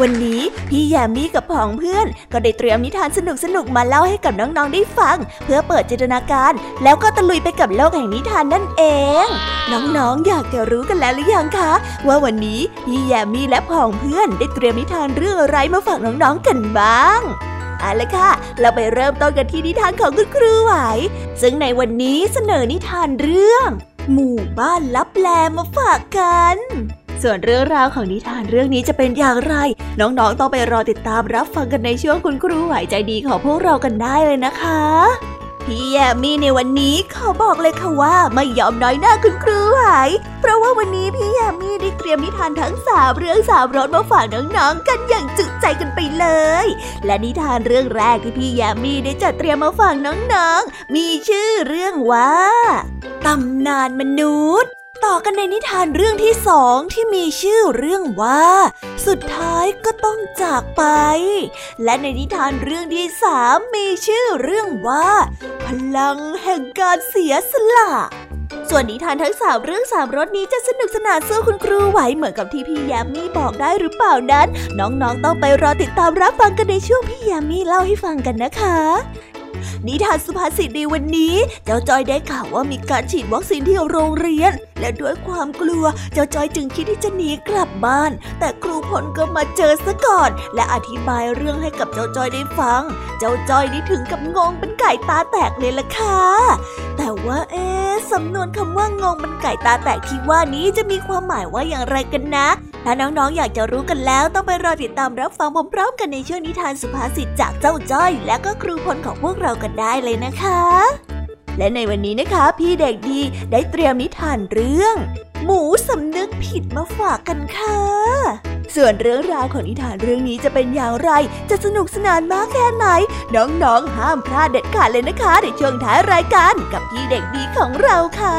วันนี้พี่แยมมี่กับผองเพื่อน ก็ได้เตรียมนิทานสนุกๆมาเล่าให้กับน้องๆได้ฟัง เพื่อเปิดจินตนาการ แล้วก็ตะลุยไปกับโลกแห่งนิทานนั่นเอง น้องๆอยากจะรู้กันแล้วหรือยังคะ ว่าวันนี้พี่แยมมี่และผองเพื่อนได้เตรียมนิทานเรื่องอะไรมาฝากน้องๆกันบ้างเอาละค่ะ เราไปเริ่มต้นกันที่นิทานของคุณครูไหว ซึ่งในวันนี้เสนอนิทานเรื่อง หมู่บ้านลับแลมาฝากกัน ส่วนเรื่องราวของนิทานเรื่องนี้จะเป็นอย่างไร น้องๆต้องไปรอติดตามรับฟังกันในช่วงคุณครูไหวใจดีของพวกเรากันได้เลยนะคะพี่แยมมี่ในวันนี้ขอบอกเลยค่ะว่าไม่ยอมน้อยหน้าคุณครูไหวเพราะว่าวันนี้พี่แยมมี่ได้เตรียมนิทานทั้งสามเรื่องสามรสมาฝากน้องๆกันอย่างจุใจกันไปเลย และนิทานเรื่องแรกที่พี่แยมมี่ได้จัดเตรียมมาฝากน้องๆ มีชื่อเรื่องว่าตำนานมนุษย์ ต่อกันในนิทานเรื่องที่สองที่มีชื่อเรื่องว่า สุดท้ายก็ต้องจากไป และในนิทานเรื่องที่สามมีชื่อเรื่องว่า พลังแห่งการเสียสละส่วนนิทานทั้งสามเรื่องสามรสนี้จะสนุกสนานสู้คุณครูไหวเหมือนกับที่พี่ยามีบอกได้หรือเปล่านั้น น้องๆต้องไปรอติดตามรับฟังกันในช่วงพี่ยามีเล่าให้ฟังกันนะคะ นิทานสุภาษิตในวันนี้ เจ้าจอยได้ข่าวว่ามีการฉีดวัคซีนที่โรงเรียน และด้วยความกลัว เจ้าจอยจึงคิดที่จะหนีกลับบ้าน แต่ครูพลก็มาเจอซะก่อน และอธิบายเรื่องให้กับเจ้าจอยได้ฟัง เจ้าจอยนี่ถึงกับงงเป็นไก่ตาแตกเลยล่ะค่ะ แต่ว่าเอ๊สำนวนคำว่างงเป็นไก่ตาแตกที่ว่านี้จะมีความหมายว่าอย่างไรกันนะ ถ้าน้องๆออยากจะรู้กันแล้วต้องไปรอติดตามรับฟังพร้อมๆกันในช่วงนิทานสุภาษิตจากเจ้าจ้อย และก็ครูพลของพวกเรากันได้เลยนะคะ และในวันนี้นะคะ พี่เด็กดีได้เตรียมนิทานเรื่อง หมูสำนึกผิดมาฝากกันค่ะส่วนเรื่องราวของนิทานเรื่องนี้จะเป็นอย่างไร จะสนุกสนานมากแค่ไหน น้องๆ ห้ามพลาดเด็ดขาดเลยนะคะ ในช่วงท้ายรายการกับพี่เด็กดีของเราค่ะ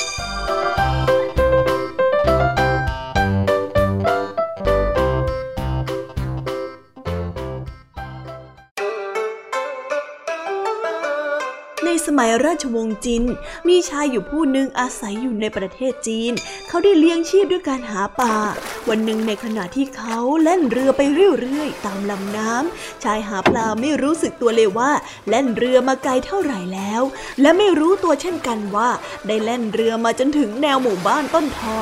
มัยราชวงศ์จิน มีชายอยู่ผู้หนึ่งอาศัยอยู่ในประเทศจีน เขาได้เลี้ยงชีพด้วยการหาปลา วันหนึ่งในขณะที่เขาเล่นเรือไปเรื่อยๆ ตามลำน้ำ ชายหาปลาไม่รู้สึกตัวเลยว่าเล่นเรือมาไกลเท่าไหร่แล้ว และไม่รู้ตัวเช่นกันว่า ได้เล่นเรือมาจนถึงแนวหมู่บ้านต้นท้อ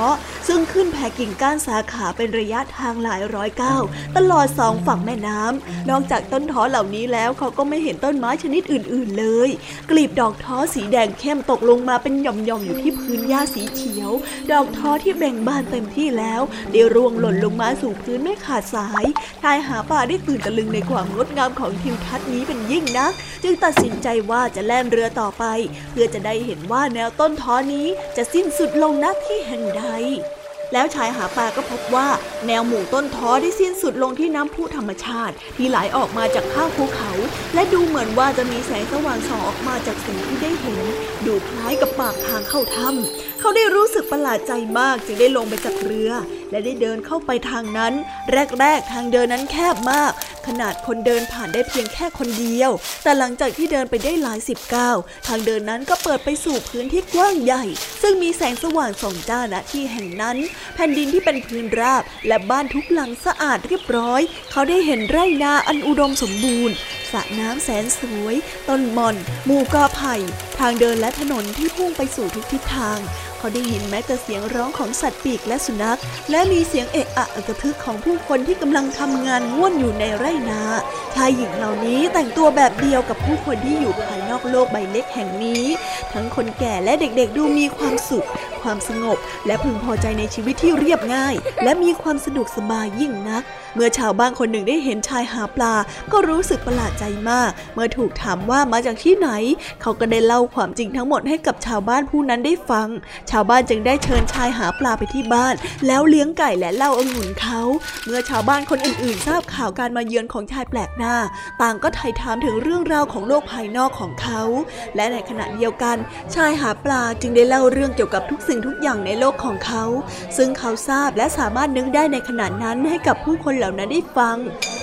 ซึ่งขึ้นแผ่กิ่งก้านสาขาเป็นระยะทางหลายร้อยก้าวตลอดสองฝั่งแม่น้ำนอกจากต้นท้อเหล่านี้แล้วเขาก็ไม่เห็นต้นไม้ชนิดอื่น ๆเลยกลีบดอกท้อสีแดงเข้มตกลงมาเป็นหย่อมๆอยู่ที่พื้นหญ้าสีเขียว ดอกท้อที่แบ่งบานเต็มที่แล้วได้ร่วงหล่นลงมาสู่พื้นไม่ขาดสายชายหาป่าได้ตื่นตะลึงในความงดงามของทิวทัศน์นี้เป็นยิ่งนัก จึงตัดสินใจว่าจะแล่นเรือต่อไป เพื่อจะได้เห็นว่าแนวต้นท้อนี้จะสิ้นสุดลงณที่แห่งใด แล้วชายหาปลาก็พบว่า แนวหมู่ต้นท้อได้สิ้นสุดลงที่น้ำพุธรรมชาติ ที่ไหลออกมาจากข้างภูเขา และดูเหมือนว่าจะมีแสงสว่างส่องออกมาจากสิ่งที่ได้เห็น ดูคล้ายกับปากทางเข้าถ้ำเขาได้รู้สึกประหลาดใจมากจึงได้ลงไปจากเรือ และได้เดินเข้าไปทางนั้น แรกๆ ทางเดินนั้นแคบมาก ขนาดคนเดินผ่านได้เพียงแค่คนเดียว แต่หลังจากที่เดินไปได้หลายสิบก้าวทางเดินนั้นก็เปิดไปสู่พื้นที่กว้างใหญ่ ซึ่งมีแสงสว่างส่องจ้าณที่แห่งนั้น แผ่นดินที่เป็นพื้นราบ และบ้านทุกหลังสะอาดเรียบร้อย เขาได้เห็นไร่นาอันอุดมสมบูรณ์ สระน้ำแสนสวย ต้นมอน หมู่กอไผ่ ทางเดินและถนนที่พุ่งไปสู่ทุกทิศทาง เขาได้ยินแม้แต่เสียงร้องของสัตว์ปีกและสุนัข และมีเสียงเอะอะกระทึกของผู้คนที่กำลังทำงานง่วนอยู่ในไร่นา ชายหญิงเหล่านี้แต่งตัวแบบเดียวกับผู้คนที่อยู่ภายนอกโลกใบเล็กแห่งนี้ ทั้งคนแก่และเด็กๆดูมีความสุข ความสงบ และพึงพอใจในชีวิตที่เรียบง่าย และมีความสะดวกสบายยิ่งนัก เมื่อชาวบ้านคนหนึ่งได้เห็นชายหาปลา ก็รู้สึกประหลาดใจมาก เมื่อถูกถามว่ามาจากที่ไหน เขาก็ได้เล่าความจริงทั้งหมดให้กับชาวบ้านผู้นั้นได้ฟัง ชาวบ้านจึงได้เชิญชายหาปลาไปที่บ้าน แล้วเลี้ยงไก่และเล่าองุ่นเขา เมื่อชาวบ้านคนอื่นๆ ทราบข่าวการมาเยือนของชายแปลกหน้า ต่างก็ไถ่ถามถึงเรื่องราวของโลกภายนอกของเขา และในขณะเดียวกัน ชายหาปลาจึงได้เล่าเรื่องเกี่ยวกับทุกสิ่งทุกอย่างในโลกของเขา ซึ่งเขาทราบและสามารถนึกได้ในขณะนั้นให้กับผู้คนเหล่านั้นได้ฟัง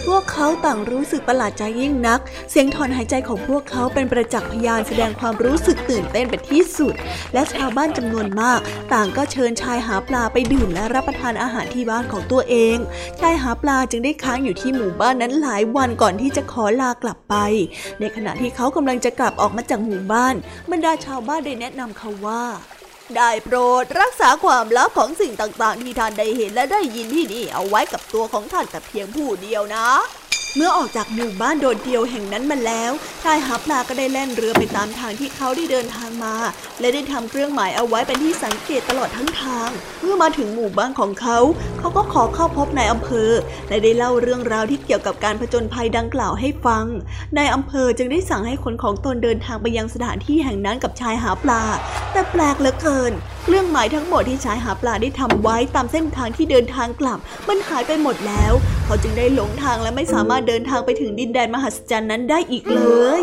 พวกเขาต่างรู้สึกประหลาดใจยิ่งนัก เสียงถอนหายใจของพวกเขาเป็นประจักษ์พยานแสดงความรู้สึกตื่นเต้นเป็นที่สุด และชาวบ้านจำนวนมาก ต่างก็เชิญชายหาปลาไปดื่มและรับประทานอาหารที่บ้านของตัวเอง ชายหาปลาจึงได้ค้างอยู่ที่หมู่บ้านนั้นหลายวันก่อนที่จะขอลากลับไป ในขณะที่เขากำลังจะกลับออกมาจากหมู่บ้านบรรดาชาวบ้านได้แนะนำเขาว่า ได้โปรดรักษาความลับของสิ่งต่างๆ ที่ท่านได้เห็นและได้ยินที่นี่เอาไว้กับตัวของท่านแต่เพียงผู้เดียวนะเมื่อออกจากหมู่บ้านโดดเดี่ยวแห่งนั้นมาแล้วชายหาปลาก็ได้แล่นเรือไปตามทางที่เขาได้เดินทางมา และได้ทำเครื่องหมายเอาไว้เป็นที่สังเกตตลอดทั้งทาง เมื่อมาถึงหมู่บ้านของเขา เขาก็ขอเข้าพบนายอำเภอ และได้เล่าเรื่องราวที่เกี่ยวกับการผจญภัยดังกล่าวให้ฟัง นายอำเภอจึงได้สั่งให้คนของตนเดินทางไปยังสถานที่แห่งนั้นกับชายหาปลา แต่แปลกเหลือเกิน เครื่องหมายทั้งหมดที่ชายหาปลาได้ทำไว้ตามเส้นทางที่เดินทางกลับ มันหายไปหมดแล้ว เขาจึงได้หลงทางและไม่สามารถเดินทางไปถึงดินแดนมหัศจรรย์นั้นได้อีกเลย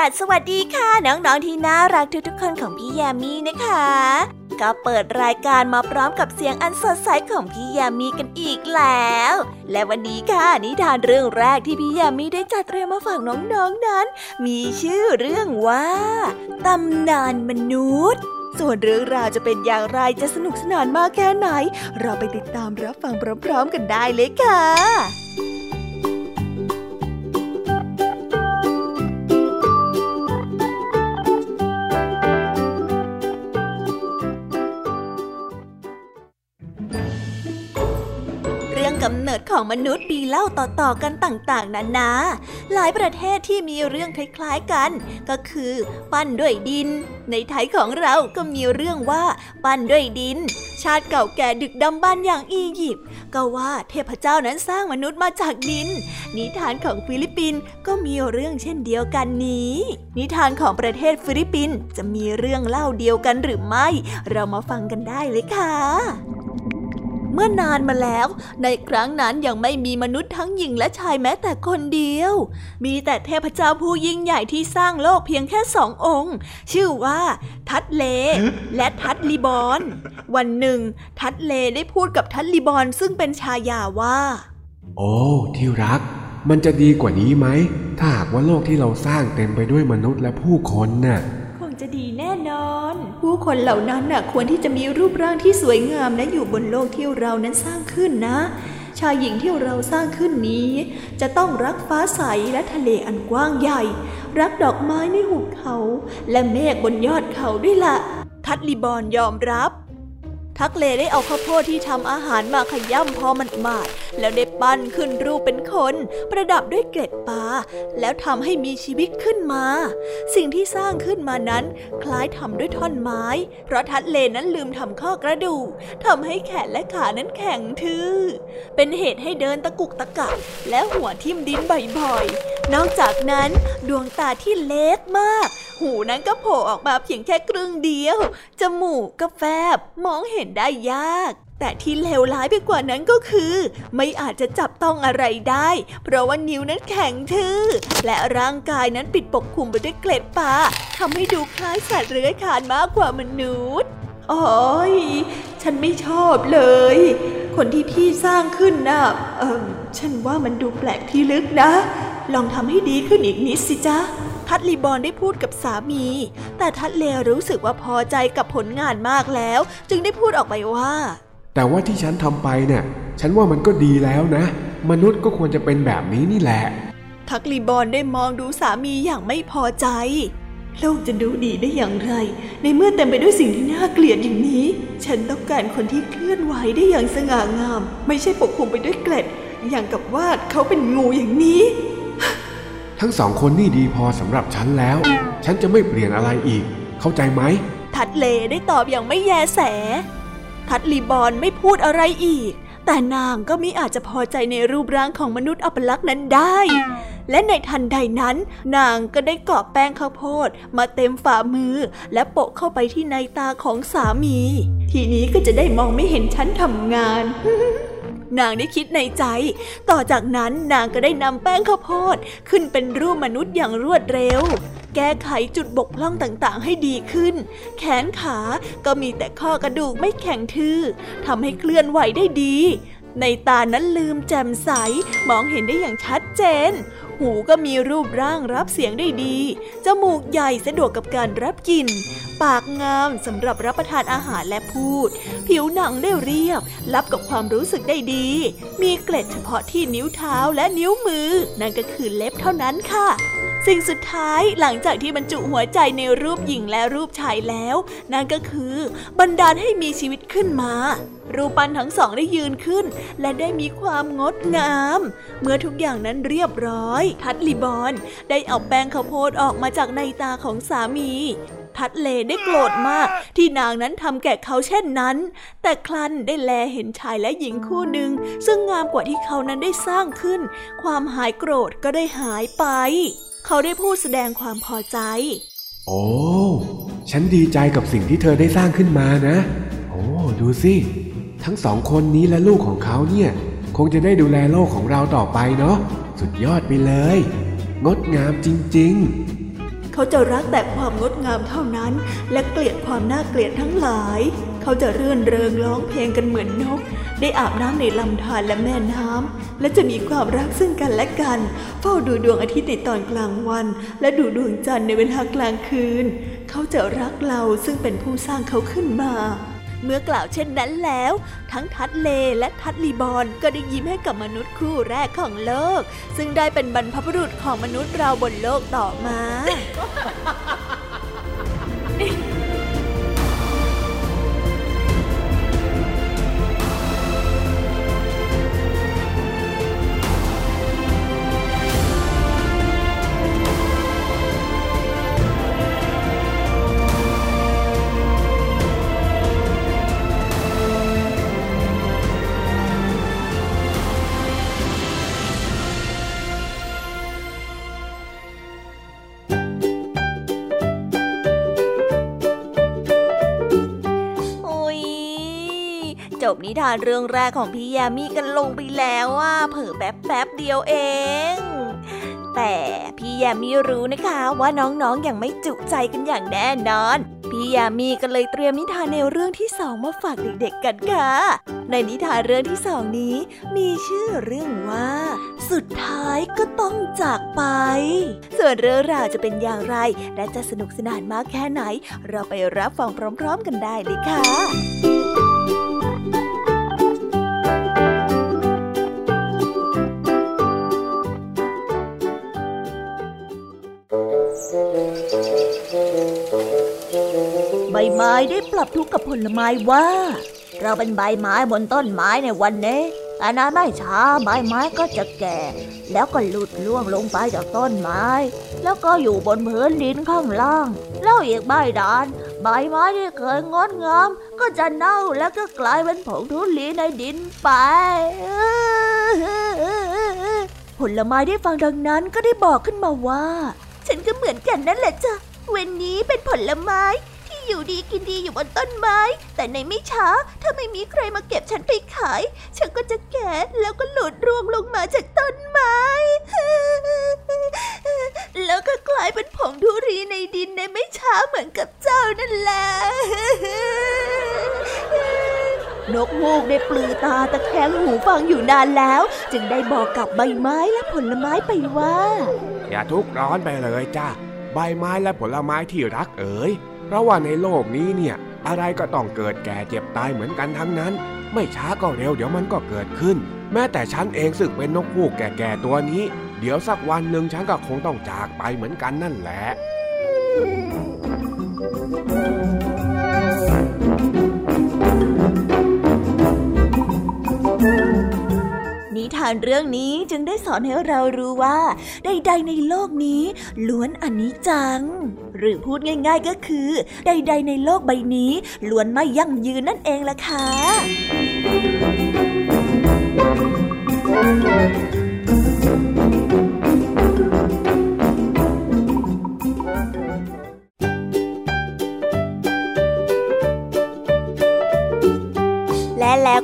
สวีดัสสวัสดีค่ะ น้องๆที่น่ารักทุกๆคนของพี่แยามีนะคะ ก็เปิดรายการมาพร้อมกับเสียงอันสดใสของพี่แยามีกันอีกแล้ว และวันนี้ค่ะนิทานเรื่องแรกที่พี่แยามีได้จัดเตรียมมาฝากน้องๆนนั้น มีชื่อเรื่องว่าตำนานมนุษย์ส่วนเรื่องราวจะเป็นอย่างไรจะสนุกสนานมากแค่ไหน เราไปติดตามรับฟังพร้อมๆกันได้เลยค่ะ ของมนุษย์มีเล่าต่อๆกันต่างๆนานา หลายประเทศที่มีเรื่องคล้ายๆกัน ก็คือปั้นด้วยดิน ในไทยของเราก็มีเรื่องว่าปั้นด้วยดิน ชาติเก่าแก่ดึกดำบรรพ์อย่างอียิปต์ก็ว่าเทพเจ้านั้นสร้างมนุษย์มาจากดิน นิทานของฟิลิปปินส์ก็มีเรื่องเช่นเดียวกันนี้ นิทานของประเทศฟิลิปปินส์จะมีเรื่องเล่าเดียวกันหรือไม่ เรามาฟังกันได้เลยค่ะ เมื่อนานมาแล้ว ในครั้งนั้นยังไม่มีมนุษย์ทั้งหญิงและชายแม้แต่คนเดียว มีแต่เทพเจ้าผู้ยิ่งใหญ่ที่สร้างโลกเพียงแค่สององค์ ชื่อว่า ทัตเล และทัตลิบอน วันหนึ่ง ทัตเลได้พูดกับทัตลิบอนซึ่งเป็นชายาว่า โอ้ที่รัก มันจะดีกว่านี้ไหม ถ้าหากว่าโลกที่เราสร้างเต็มไปด้วยมนุษย์และผู้คนน่ะ คงจะดีแน่ นอน ผู้คนเหล่านั้นน่ะควรที่จะมีรูปร่างที่สวยงามและอยู่บนโลกที่เรานั้นสร้างขึ้นนะ ชายหญิงที่เราสร้างขึ้นนี้ จะต้องรักฟ้าใสและทะเลอันกว้างใหญ่ รักดอกไม้ในหุบเขา และเมฆบนยอดเขาด้วยละ่ะ ทัตลิบอนยอมรับ ทักเลได้เอาข้าวโพดที่ทำอาหารมาขย่ำพอมันมาด แล้วได้ปั้นขึ้นรูปเป็นคน ประดับด้วยเกล็ดปลาแล้วทำให้มีชีวิตขึ้นมา สิ่งที่สร้างขึ้นมานั้น คล้ายทำด้วยท่อนไม้ เพราะทัดเลนั้นลืมทำข้อกระดูกทำให้แขนและขานั้นแข็งทื่อ เป็นเหตุให้เดินตะกุกตะกักและหัวทิ่มดินบ่อยๆ นอกจากนั้นดวงตาที่เล็กมาก หูนั้นก็โผล่ออกมาเพียงแค่ครึ่งเดียว จมูกก็แฟบ มองเห็นได้ยาก แต่ที่เลวร้ายไปกว่านั้นก็คือ ไม่อาจจะจับต้องอะไรได้ เพราะว่านิ้วนั้นแข็งทื่อ และร่างกายนั้นปิดปกคลุมไปด้วยเกล็ดปลาทำให้ดูคล้ายสัตว์เลื้อยคลานมากกว่ามนุษย์โอ้ยฉันไม่ชอบเลย คนที่พี่สร้างขึ้นนะ่ะเออฉันว่ามันดูแปลกที่ลึกนะ ลองทำให้ดีขึ้นอีกนิดสิจ๊ะ ทัดลีบอนได้พูดกับสามี แต่ทัดเลรู้สึกว่าพอใจกับผลงานมากแล้ว จึงได้พูดออกไปว่า แต่ว่าที่ฉันทำไปเนี่ยฉันว่ามันก็ดีแล้วนะ มนุษย์ก็ควรจะเป็นแบบนี้นี่แหละ ทักลีบอนได้มองดูสามีอย่างไม่พอใจ โลกจะดูดีได้อย่างไร ในเมื่อเต็มไปด้วยสิ่งที่น่าเกลียดอย่างนี้ ฉันต้องการคนที่เคลื่อนไหวได้อย่างสง่างาม ไม่ใช่ปกคลุมไปด้วยเกล็ดอย่างกับว่าเขาเป็นงูอย่างนี้ ทั้งสองคนนี่ดีพอสำหรับฉันแล้ว ฉันจะไม่เปลี่ยนอะไรอีก เข้าใจไหม ทัดเลได้ตอบอย่างไม่แยแส ทัดลีบอนไม่พูดอะไรอีก แต่นางก็มิอาจจะพอใจในรูปร่างของมนุษย์อัปลักษณ์นั้นได้ และในทันใดนั้น นางก็ได้กอบแป้งข้าวโพดมาเต็มฝ่ามือ และโปะเข้าไปที่ในตาของสามี ทีนี้ก็จะได้มองไม่เห็นฉันทำงาน นางได้คิดในใจ ต่อจากนั้นนางก็ได้นำแป้งข้าวโพดขึ้นเป็นรูปมนุษย์อย่างรวดเร็ว แก้ไขจุดบกพร่องต่างๆ ให้ดีขึ้น แขนขาก็มีแต่ข้อกระดูกไม่แข็งทื่อทำให้เคลื่อนไหวได้ดี ในตานั้นลืมแจ่มใส มองเห็นได้อย่างชัดเจนหูก็มีรูปร่างรับเสียงได้ดี จมูกใหญ่สะดวกกับการรับกลิ่น ปากงามสำหรับรับประทานอาหารและพูด ผิวหนังได้เรียบ รับกับความรู้สึกได้ดี มีเกล็ดเฉพาะที่นิ้วเท้าและนิ้วมือ นั่นก็คือเล็บเท่านั้นค่ะสิ่งสุดท้ายหลังจากที่บรรจุหัวใจในรูปหญิงและรูปชายแล้ว นั่นก็คือบันดาลให้มีชีวิตขึ้นมา รูปปั้นทั้งสองได้ยืนขึ้น และได้มีความงดงาม เมื่อทุกอย่างนั้นเรียบร้อย ทัดลีบอนได้เอาแป้งข้าวโพดออกมาจากในตาของสามี ทัดเลได้โกรธมาก ที่นางนั้นทำแก่เขาเช่นนั้น แต่คลันได้แลเห็นชายและหญิงคู่หนึ่งซึ่งงามกว่าที่เขานั้นได้สร้างขึ้น ความหายโกรธก็ได้หายไป เขาได้พูดแสดงความพอใจ โอ้ ฉันดีใจกับสิ่งที่เธอได้สร้างขึ้นมานะ โอ้ ดูสิ ทั้งสองคนนี้และลูกของเขาเนี่ย คงจะได้ดูแลโลกของเราต่อไปเนาะ สุดยอดไปเลย งดงามจริง ๆ เขาจะรักแต่ความงดงามเท่านั้น และเกลียดความน่าเกลียดทั้งหลาย เขาจะเรื่อนเริงร้องเพลงกันเหมือนนก ได้อาบน้ำในลำธารและแม่น้ำและจะมีความรักซึ่งกันและกัน เฝ้าดูดวงอาทิตย์ในตอนกลางวัน และดูดวงจันทร์ในเวลากลางคืน เขาจะรักเราซึ่งเป็นผู้สร้างเขาขึ้นมา เมื่อกล่าวเช่นนั้นแล้ว ทั้งทัดเลและทัดลีบอนก็ได้ยิ้มให้กับมนุษย์คู่แรกของโลก ซึ่งได้เป็นบรรพบุรุษของมนุษย์เราบนโลกต่อมา บนิทานเรื่องแรกของพี่ยามีกันลงไปแล้วอะเผลอแป๊บแป๊บเดียวเอง แต่พี่ยามีรู้นะคะว่าน้องๆออย่างไม่จุใจกันอย่างแน่นอน พี่ยามีก็เลยเตรียมนิทานแนวเรื่องที่สองมาฝากเด็กๆกันค่ะ ในนิทานเรื่องที่สองนี้ มีชื่อเรื่องว่า สุดท้ายก็ต้องจากไป ส่วนเรื่องราวจะเป็นอย่างไร และจะสนุกสนานมากแค่ไหน เราไปรับฟังพร้อม ๆ กันได้เลยค่ะ ไม้ได้ปรับทุกข์กับผลไม้ว่า เราเป็นใบไม้บนต้นไม้ในวันนี้แต่นานไม่ช้าใบไม้ก็จะแก่ แล้วก็หลุดล่วงลงไปจากต้นไม้ แล้วก็อยู่บนพื้นดินข้างล่าง แล้วอีกใบดาน ใบไม้ที่เคยงดงาม ก็จะเน่าแล้วก็กลายเป็นผงทุลีในดินไปผลไม้ได้ฟังดังนั้นก็ได้บอกขึ้นมาว่า ฉันก็เหมือนกันนั่นแหละจ้ะวันนี้เป็นผลไม้ อยู่ดีกินดีอยู่บนต้นไม้ แต่ในไม่ช้าถ้าไม่มีใครมาเก็บฉันไปขาย ฉันก็จะแก่แล้วก็หลุดร่วงลงมาจากต้นไม้ แล้วก็กลายเป็นผงทุรีในดินในไม่ช้าเหมือนกับเจ้านั่นแหละนกฮูกได้ปลือตาตะแคงหูฟังอยู่นานแล้ว จึงได้บอกกับใบไม้และผลไม้ไปว่า อย่าทุกข์ร้อนไปเลยจ้าใบไม้และผลไม้ที่รักเอ๋ย เพราะว่าในโลกนี้เนี่ย อะไรก็ต้องเกิดแก่เจ็บตายเหมือนกันทั้งนั้น ไม่ช้าก็เร็วเดี๋ยวมันก็เกิดขึ้น แม้แต่ฉันเองซึ่งเป็นนกฮูกแก่ๆตัวนี้ เดี๋ยวสักวันหนึ่งฉันก็คงต้องจากไปเหมือนกันนั่นแหละ นิทานเรื่องนี้จึงได้สอนให้เรารู้ว่า ใด ๆ ในโลกนี้ล้วนอนิจจัง หรือพูดง่าย ๆก็คือ ใด ๆ ในโลกใบนี้ล้วนไม่ยั่งยืนนั่นเองล่ะค่ะ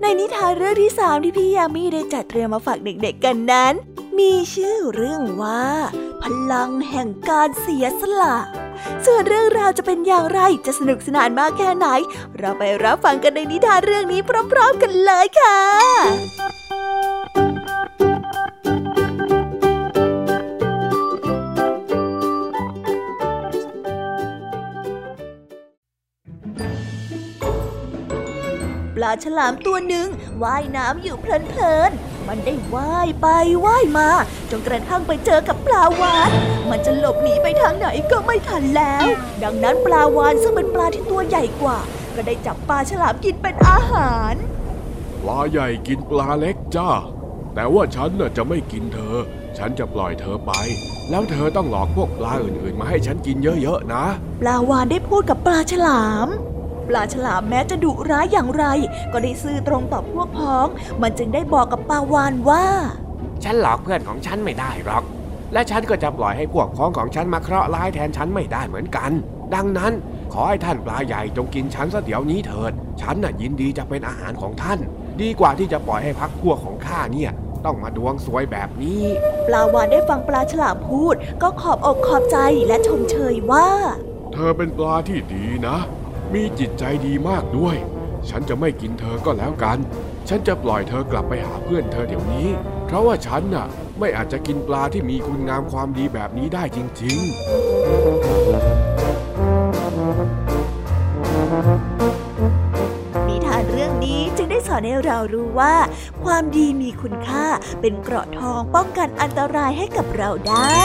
ในนิทานเรื่องที่สามที่พี่ยามีได้จัดเตรียมมาฝากเด็กๆกันนั้น มีชื่อเรื่องว่า พลังแห่งการเสียสละ ส่วนเรื่องราวจะเป็นอย่างไรจะสนุกสนานมากแค่ไหน เราไปรับฟังกันในนิทานเรื่องนี้พร้อมๆกันเลยค่ะ ลาฉลามตัวหนึ่งว่ายน้ำอยู่เพลินๆ มันได้ว่ายไปว่ายมา จนกระทั่งไปเจอกับปลาวาน มันจะหลบหนีไปทางไหนก็ไม่ทันแล้ว ดังนั้นปลาวานซึ่งเป็นปลาที่ตัวใหญ่กว่า ก็ได้จับปลาฉลามกินเป็นอาหาร ปลาใหญ่กินปลาเล็กจ้า แต่ว่าฉันน่ะจะไม่กินเธอ ฉันจะปล่อยเธอไป แล้วเธอต้องหลอกพวกปลาอื่นๆ มาให้ฉันกินเยอะๆนะ ปลาวานได้พูดกับปลาฉลาม ปลาฉลามแม้จะดุร้ายอย่างไร ก็ได้ซื่อตรงต่อพวกพ้อง มันจึงได้บอกกับปลาวานว่า ฉันหลอกเพื่อนของฉันไม่ได้หรอก และฉันก็จะปล่อยให้พวกพ้องของฉันมาเคราะห์ร้ายแทนฉันไม่ได้เหมือนกัน ดังนั้นขอให้ท่านปลาใหญ่จงกินฉันซะเดี๋ยวนี้เถิด ฉันน่ะยินดีจะเป็นอาหารของท่าน ดีกว่าที่จะปล่อยให้พักพวกของข้าเนี่ยต้องมาดวงซวยแบบนี้ ปลาวานได้ฟังปลาฉลามพูด ก็ขอบอกขอบใจและชมเชยว่า เธอเป็นปลาที่ดีนะ มีจิตใจดีมากด้วย ฉันจะไม่กินเธอก็แล้วกัน ฉันจะปล่อยเธอกลับไปหาเพื่อนเธอเดี๋ยวนี้ เพราะว่าฉันน่ะไม่อาจจะกินปลาที่มีคุณงามความดีแบบนี้ได้จริงนิทานเรื่องนี้จึงได้สอนให้เรารู้ว่า ความดีมีคุณค่าเป็นเกราะทองป้องกันอันตรายให้กับเราได้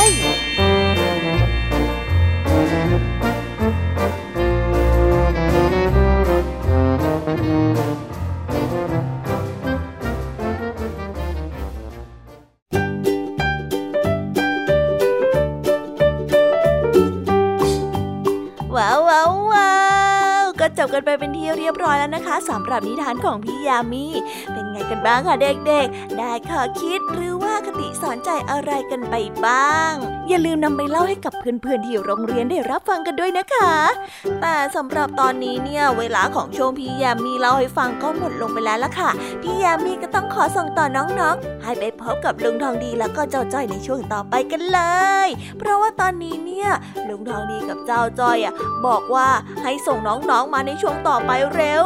เป็ นที่เรียบร้อยแล้วนะคะสำหรับนิทานของพี่ยามีเป็นไงกันบ้างคะเด็กๆ ได้ข้อคิดหรือว่าคติสอนใจอะไรกันไปบ้าง อย่าลืมนำไปเล่าให้กับเพื่อนๆที่โรงเรียนได้รับฟังกันด้วยนะคะ แต่สำหรับตอนนี้เนี่ยเวลาของช่วงพี่ยามีเล่าให้ฟังก็หมดลงไปแล้วล่ะค่ะพี่ยามีก็ต้องขอส่งต่อน้องๆ ให้ไปพบกับลุงทองดีแล้วก็เจ้าจ้อยในช่วงต่อไปกันเลย เพราะว่าตอนนี้เนี่ยลุงทองดีกับเจ้าจ้อยอะบอกว่าให้ส่งน้องๆมาในช่วงต่อไปเร็ว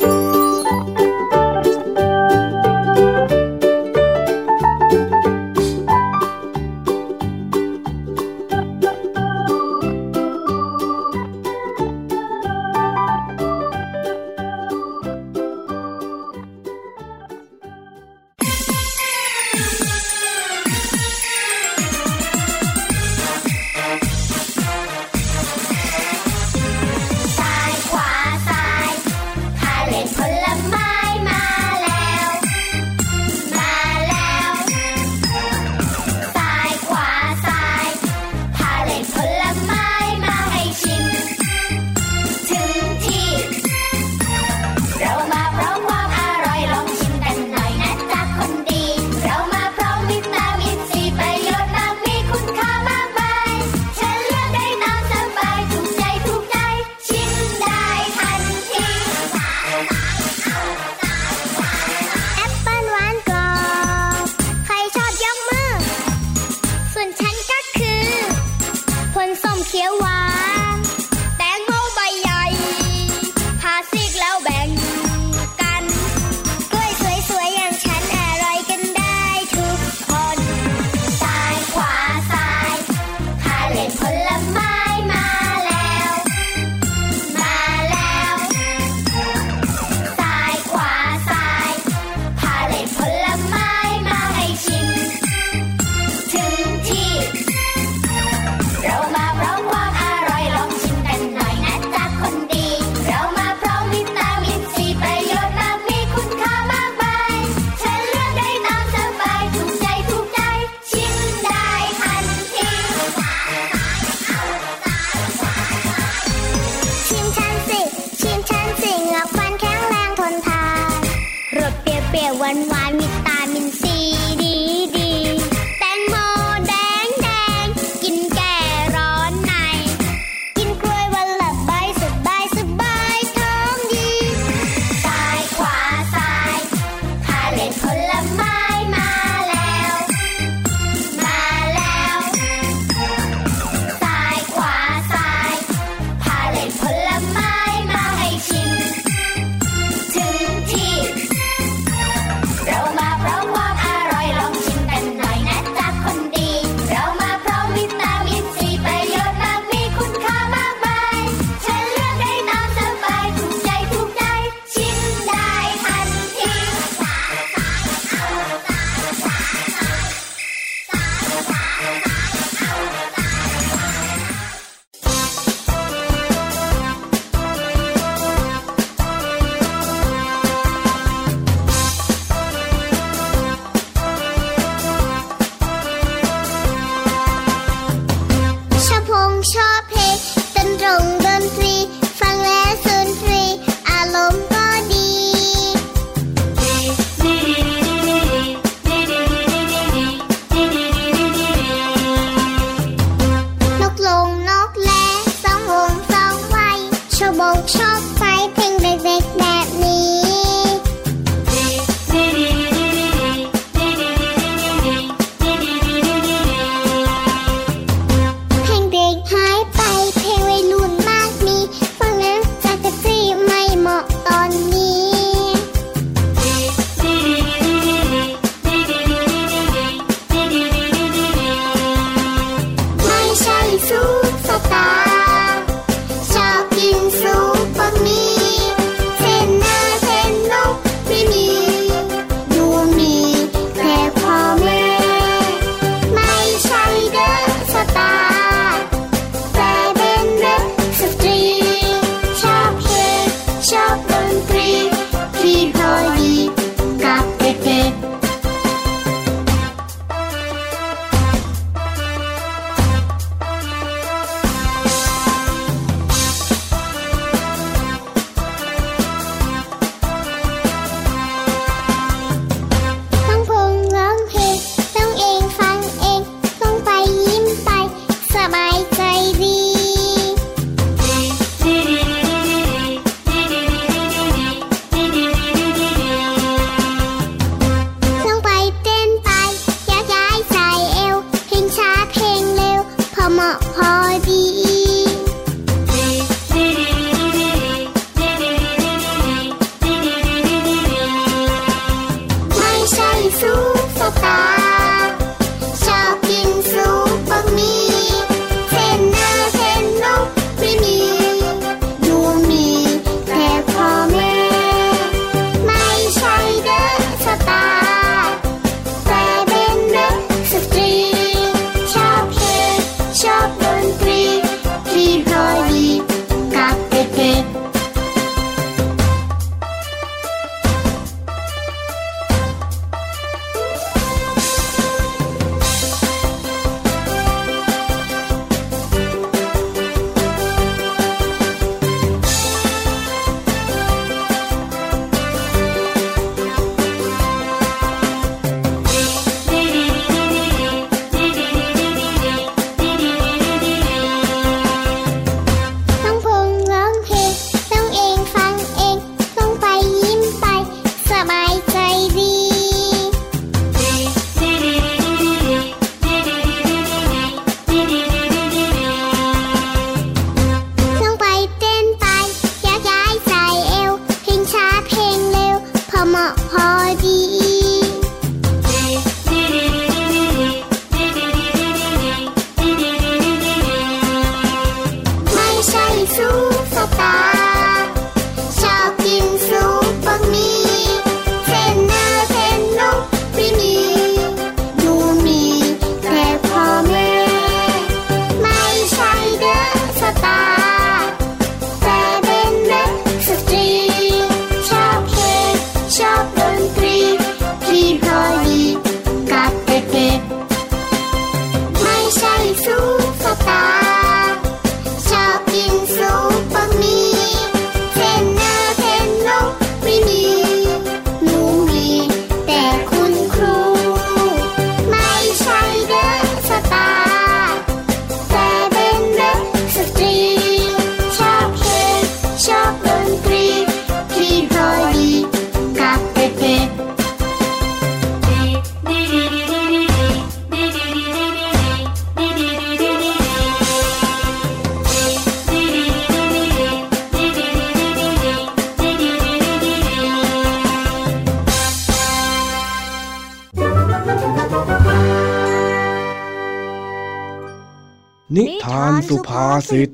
ซิด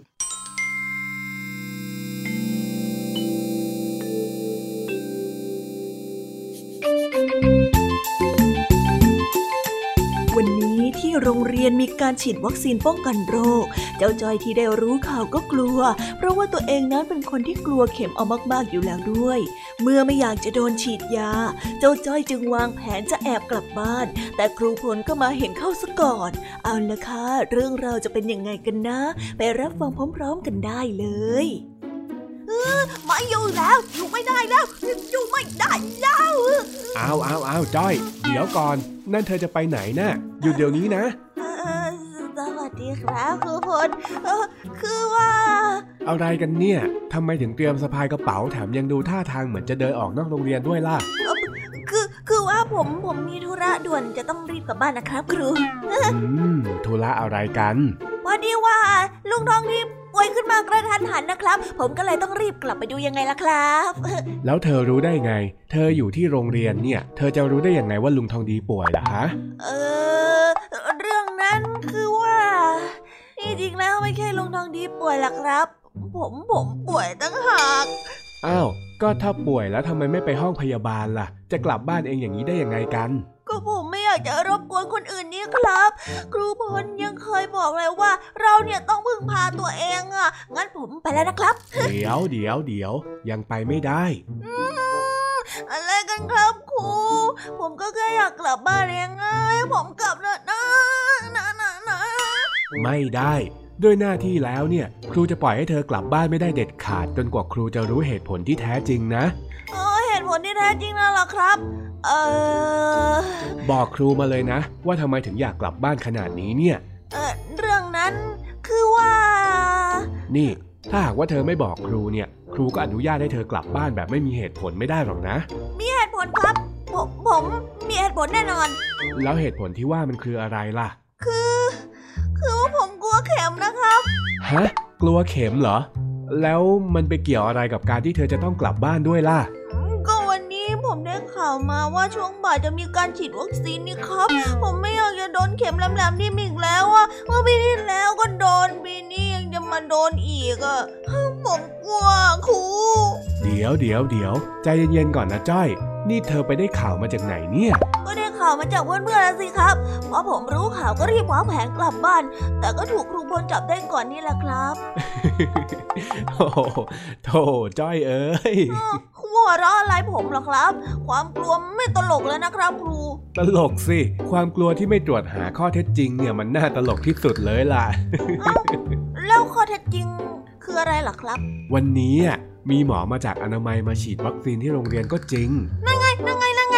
วันนี้ที่โรงเรียนมีการฉีดวัคซีนป้องกันโรค เจ้าจอยที่ได้รู้ข่าวก็กลัว เพราะว่าตัวเองนั้นเป็นคนที่กลัวเข็มเอามากๆอยู่แล้วด้วย เมื่อไม่อยากจะโดนฉีดยา เจ้าจ้อยจึงวางแผนจะแอบกลับบ้าน แต่ครูพลก็มาเห็นเข้าซะก่อน เอาละค่ะ เรื่องราวจะเป็นยังไงกันนะ ไปรับฟังพร้อมๆกันได้เลยไม่อยู่แล้วอยู่ไม่ได้แล้วอยู่ไม่ได้แล้วอ้าวอ้าวอ้าวจ้อย เดี๋ยวก่อน นั่นเธอจะไปไหนนะ่ะหยุดเดี๋ยวนี้นะ เอ่อสวัสดี ครับครูพลเอ่อคือว่า อะไรกันเนี่ยทำไมถึงเตรียมสะพายกระเป๋าแถมยังดูท่าทางเหมือนจะเดินออกนอกโรงเรียนด้วยล่ะคือคือว่าผมผมมีธุระด่วนจะต้องรีบกลับบ้านนะครับ ครูอืมธุระอะไรกันพอดีว่าลุงทองดีป่วยขึ้นมากระทันหันนะครับ ผมก็เลยต้องรีบกลับไปดูยังไงล่ะครับ แล้วเธอรู้ได้ไง เธออยู่ที่โรงเรียนเนี่ย เธอจะรู้ได้ยังไงว่าลุงทองดีป่วยล่ะฮะเออเรื่องนั้นคือว่า ที่จริงแล้วไม่ใช่ลุงทองดีป่วยหรอกครับ ผมผมป่วยตั้งหากอ้าวก็ถ้าป่วยแล้วทำไมไม่ไปห้องพยาบาลล่ะ จะกลับบ้านเองอย่างนี้ได้ยังไงกัน ก็ผมไม่อยากจะรบกวนคนอื่นนี่ครับ ครูพลยังเคยบอกเลยว่า เราเนี่ยต้องพึ่งพาตัวเองอะ งั้นผมไปแล้วนะครับ เดี๋ยวเดี๋ยวเดี๋ยวยังไปไม่ได้อะไรกันครับครู ผมก็แค่อยากกลับบ้านเองไงผมกลับแล้วนะนะนะนะ ไม่ได้ด้วยหน้าที่แล้วเนี่ยครูจะปล่อยให้เธอกลับบ้านไม่ได้เด็ดขาดจนกว่าครูจะรู้เหตุผลที่แท้จริงนะเออเหตุผลที่แท้จริงนั่นเหรอครับ เออบอกครูมาเลยนะ ว่าทำไมถึงอยากกลับบ้านขนาดนี้เนี่ยเออเรื่องนั้นคือว่า นี่ ถ้าหากว่าเธอไม่บอกครูเนี่ย ครูก็อนุญาตให้เธอกลับบ้านแบบไม่มีเหตุผลไม่ได้หรอกนะ มีเหตุผลครับ ผมผมมีเหตุผลแน่นอน แล้วเหตุผลที่ว่ามันคืออะไรล่ะ คือ คือว่าผมกลัวเข็มนะครับฮะกลัวเข็มเหรอ แล้วมันไปเกี่ยวอะไรกับการที่เธอจะต้องกลับบ้านด้วยล่ะก็วันนี้ผมได้ข่าวมาว่าช่วงบ่ายจะมีการฉีดวัคซีนนี่ครับ ผมไม่อยากจะโดนเข็มแหลมๆนี่อีกแล้วอะเมื่อปีที่แล้วก็โดนปีนี้ยังจะมาโดนอีกอะผมกลัวครูเดี๋ยวเดี๋ยวเดี๋ยวใจเย็นๆก่อนนะจ้อย นี่เธอไปได้ข่าวมาจากไหนเนี่ย ก็ได้ข่าวมาจากเพื่อนๆแล้วสิครับพอผมรู้ข่าวก็รีบวางแผนกลับบ้าน แต่ก็ถูกครูพลจับได้ก่อนนี่แหละครับ โอ้โหโธ่จ้อยเอ้ยหัวเราะอะไรผมเหรอครับ ความกลัวไม่ตลกเลยนะครับครู ตลกสิ ความกลัวที่ไม่ตรวจหาข้อเท็จจริงเนี่ยมันน่าตลกที่สุดเลยล่ะเอ้าแล้วข้อเท็จจริงคืออะไรล่ะครับ วันนี้อะมีหมอมาจากอนามัยมาฉีดวัคซีนที่โรงเรียนก็จริงนั่น ไงนั่นไงนั่นไง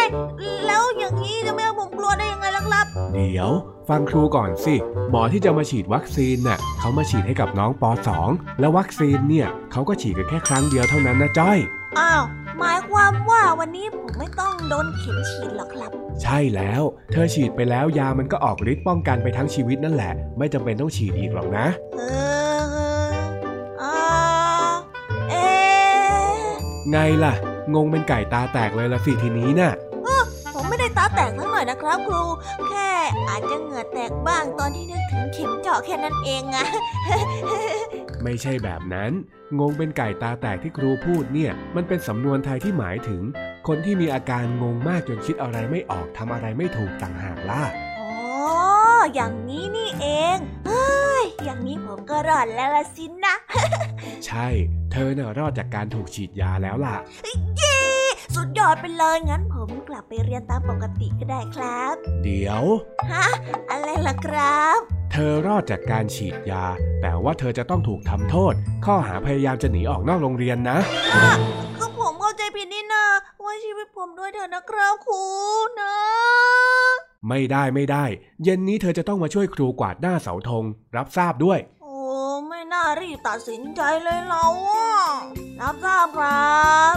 แล้วอย่างนี้จะไม่ให้ผมกลัวได้ยังไงล่ะครับ เดี๋ยว ฟังครูก่อนสิ หมอที่จะมาฉีดวัคซีนน่ะเขามาฉีดให้กับน้องป .2 แล้ววัคซีนเนี่ยเขาก็ฉีดกันแค่ครั้งเดียวเท่านั้นนะจ้อย อ้าว หมายความว่าวันนี้ผมไม่ต้องโดนเข็มฉีดหรอกครับ ใช่แล้ว เธอฉีดไปแล้วยามันก็ออกฤทธิ์ป้องกันไปทั้งชีวิตนั่นแหละ ไม่จำเป็นต้องฉีดอีกหรอกนะ เอออ่าเอะไงล่ะ งงเป็นไก่ตาแตกเลยละสิทีนี้น่ะผมไม่ได้ตาแตกทั้งหน่อยนะครับ ครู แค่อาจจะเหงื่อแตกบ้างตอนที่นึกถึงเข็มเจาะแค่นั้นเองอะไม่ใช่แบบนั้น งงเป็นไก่ตาแตกที่ครูพูดเนี่ย มันเป็นสำนวนไทยที่หมายถึง คนที่มีอาการงงมากจนคิดอะไรไม่ออกทำอะไรไม่ถูกต่างหากล่ะ อ๋ออย่างนี้นี่เองเฮ้ยอย่างนี้ผมก็รอดแล้วละสินะ ใช่ เธอน่ะรอดจากการถูกฉีดยาแล้วล่ะ เย้ สุดยอดไปเลยงั้นผมกลับไปเรียนตามปกติก็ได้ครับ เดี๋ยว ฮะ อะไรล่ะครับ เธอรอดจากการฉีดยา แต่ว่าเธอจะต้องถูกทำโทษ ข้อหาพยายามจะหนีออกนอกโรงเรียนนะก็ผมเข้าใจผิดนี่นาไว่าชีวิตผมด้วยเถอะนะครับครูนะ ไม่ได้ไม่ได้ เย็นนี้เธอจะต้องมาช่วยครูกวาดหน้าเสาธงรับทราบด้วยโอ้ ไม่น่ารีบตัดสินใจเลยเราอะรับทราบครับ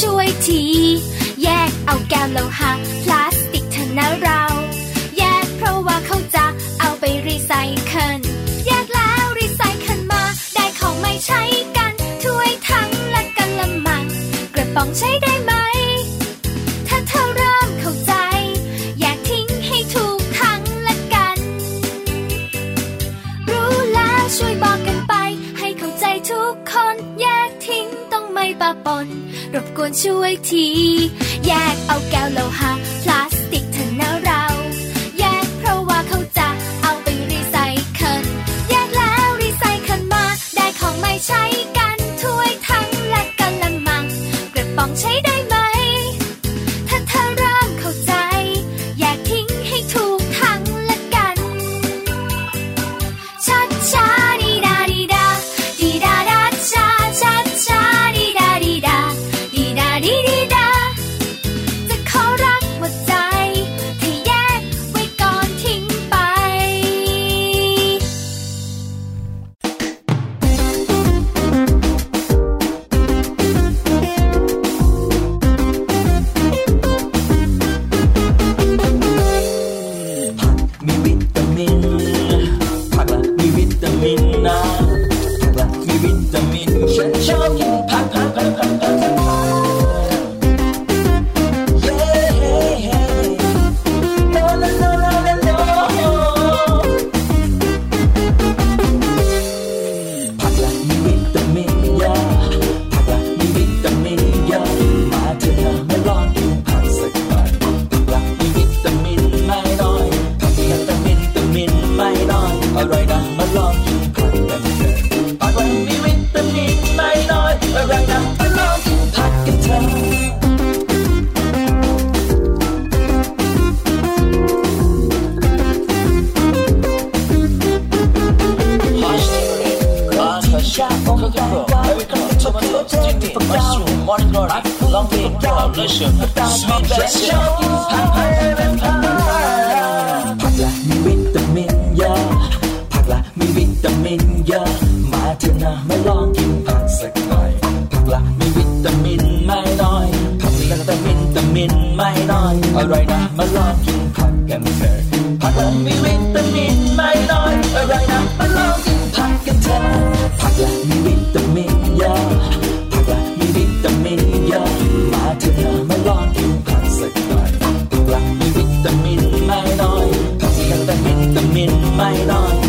ช่วยที แยกเอาแก้มแล้วหั วนช่วยที แยกเอาแก้วโลหะ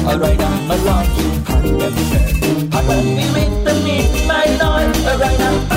อร่อยนะมาลองกินผัดกันเถอะผักมันมีวิตามินไม่น้อยอร่อยนะ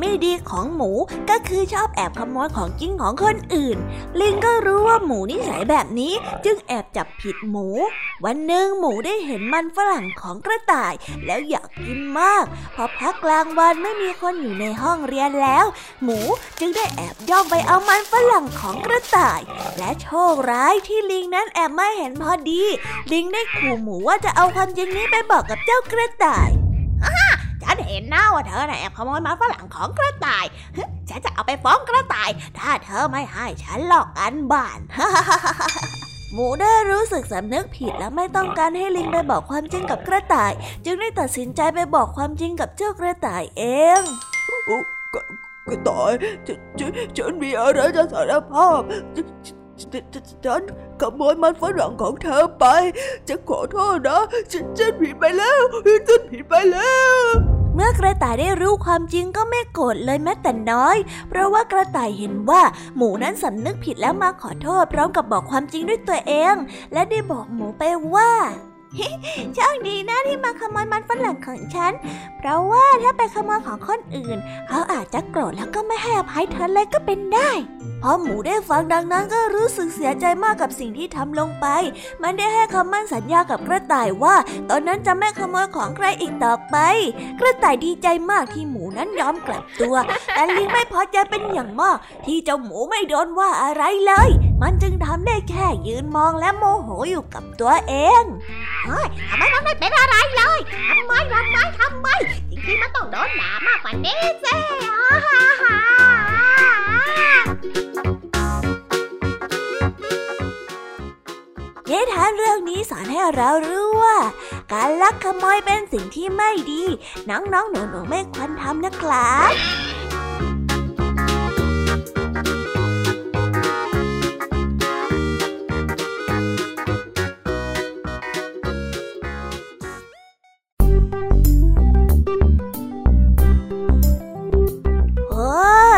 ไม่ดีของหมูก็คือชอบแอบขโมยของกินของคนอื่น ลิงก็รู้ว่าหมูนิสัยแบบนี้จึงแอบจับผิดหมู วันหนึ่งหมูได้เห็นมันฝรั่งของกระต่าย แล้วอยากกินมาก พอพักกลางวันไม่มีคนอยู่ในห้องเรียนแล้ว หมูจึงได้แอบย่องไปเอามันฝรั่งของกระต่าย และโชคร้ายที่ลิงนั้นแอบมาเห็นพอดี ลิงได้ขู่หมูว่าจะเอาความจริงนี้ไปบอกกับเจ้ากระต่าย ฉันเห็นนะว่าเธอน่ะแอบขโมยมันฝรั่งของกระต่าย ฉันจะเอาไปฟ้องกระต่าย ถ้าเธอไม่ให้ฉันหลอกกันบ้าน หมูได้รู้สึกสำนึกผิดและไม่ต้องการให้ลิงไปบอกความจริงกับกระต่าย จึงได้ตัดสินใจไปบอกความจริงกับเจ้ากระต่ายเองกระต่ายฉันฉันฉันมีอะไรจะสารภาพฉันฉันฉันฉันขโมยมันฝรั่งของเธอไป จะขอโทษนะ ฉันฉันผิดไปแล้ว ฉันผิดไปแล้ว เมื่อกระต่ายได้รู้ความจริงก็ไม่โกรธเลยแม้แต่น้อย เพราะว่ากระต่ายเห็นว่าหมูนั้นสำนึกผิดแล้วมาขอโทษพร้อมกับบอกความจริงด้วยตัวเอง และได้บอกหมูไปว่า โชคดีนะที่มาขโมยมันฝรั่งของฉัน เพราะว่าถ้าไปขโมยของคนอื่น เขาอาจจะโกรธแล้วก็ไม่ให้อภัยเธอเลยก็เป็นได้ พอหมูได้ฟังดังนั้นก็รู้สึกเสียใจมากกับสิ่งที่ทำลงไป มันได้ให้คำมั่นสัญญากับกระต่ายว่า ตอนนั้นจะไม่ขโมยของใครอีกต่อไป กระต่ายดีใจมากที่หมูนั้นยอมกลับตัว แต่ลิงไม่พอใจเป็นอย่างมาก ที่เจ้าหมูไม่โดนว่าอะไรเลย มันจึงทำได้แค่ยืนมองและโมโหอยู่กับตัวเองเฮ้ยทำไมมันไม่เป็นอะไรเลยทำไมทำไมทำไมจริงๆมันต้องโดนด่ามากกว่านี้สิอ่าฮ่าฮ่านิทานเรื่องนี้สอนให้เรารู้ว่า การลักขโมยเป็นสิ่งที่ไม่ดี น้องๆหนูๆไม่ควรทำนะครับ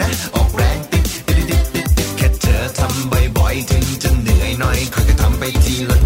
นะออกแรงติดติดติดติดแค่เธอทำบ่อยๆถึงจะเหนื่อยหน่อยค่อยๆทำไปทีละ